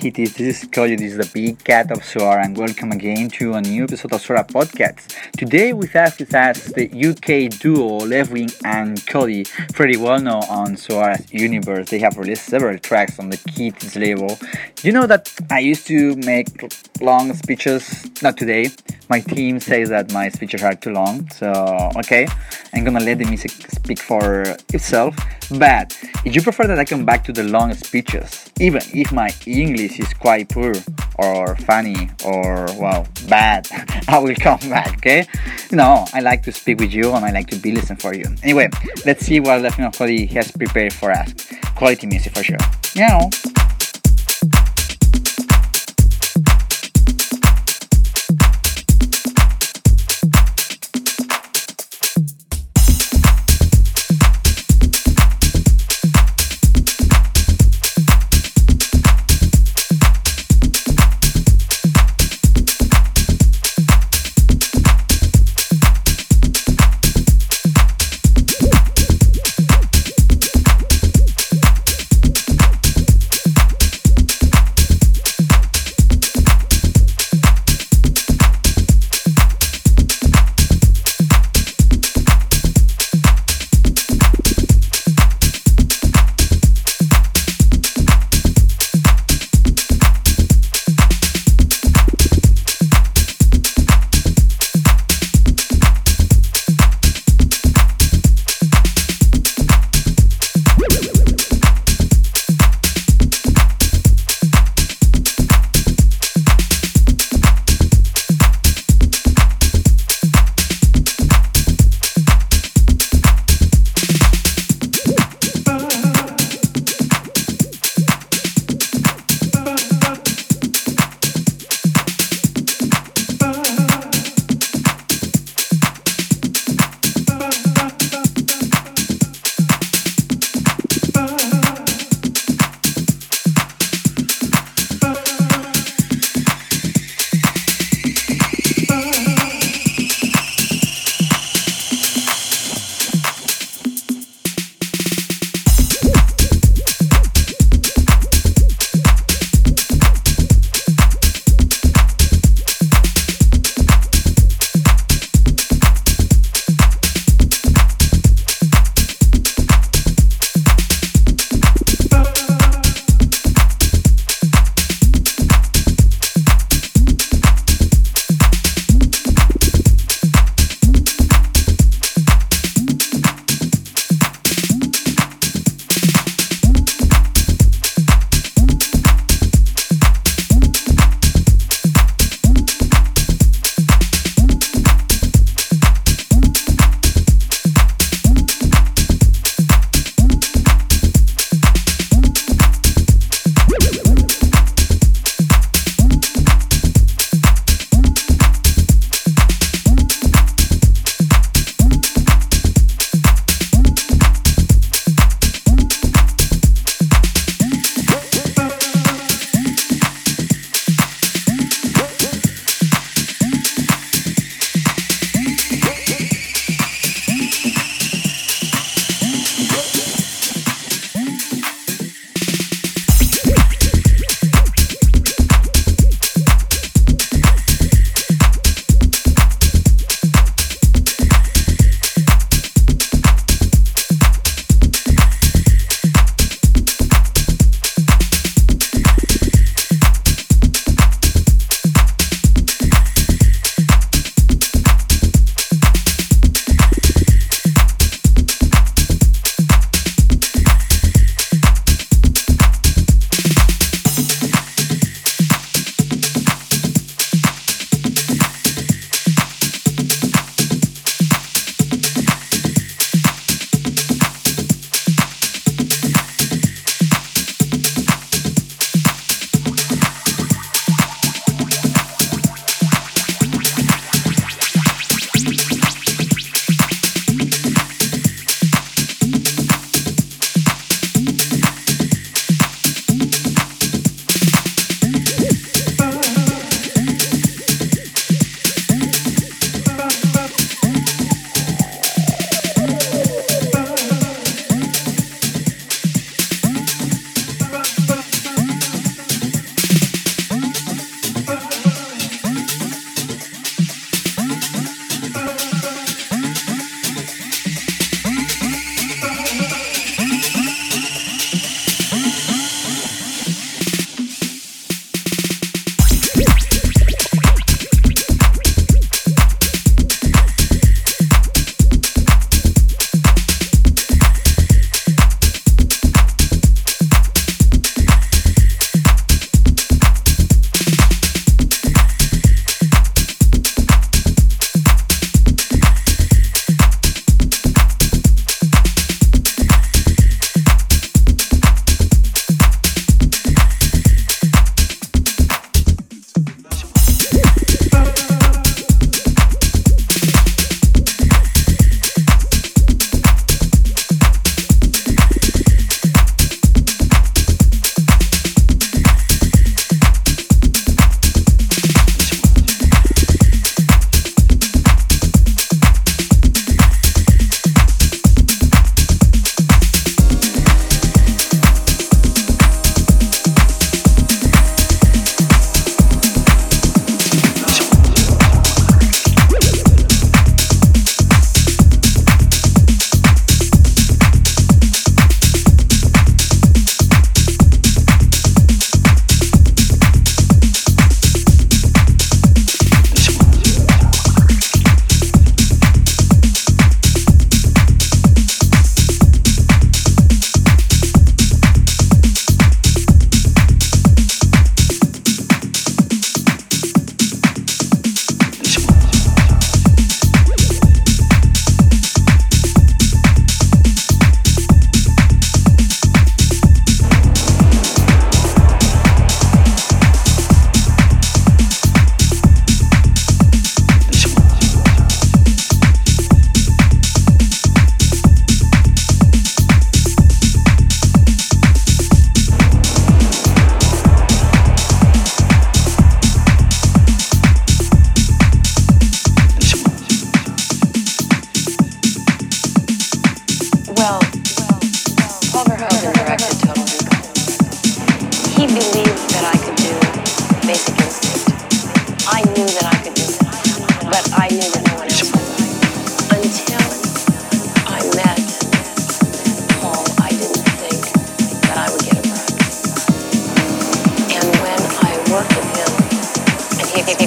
kitties, this is Coyu, this is the big cat of Suara and welcome again to a new episode of Suara Podcast. Today with us is us the UK duo Leftwing and Kody, pretty well known on Suara's universe. They have released several tracks on the Kitties label. You know that I used to make long speeches, not today. My team says that my speeches are too long, so okay, I'm gonna let the music speak for itself. But if you prefer that I come back to the long speeches, even if my English is quite poor or funny or well bad, I will come back. Okay? No, I like to speak with you and I like to be listening for you. Anyway, let's see what Leftwing and Kody has prepared for us. Quality music for sure. Meow.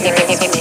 Radio.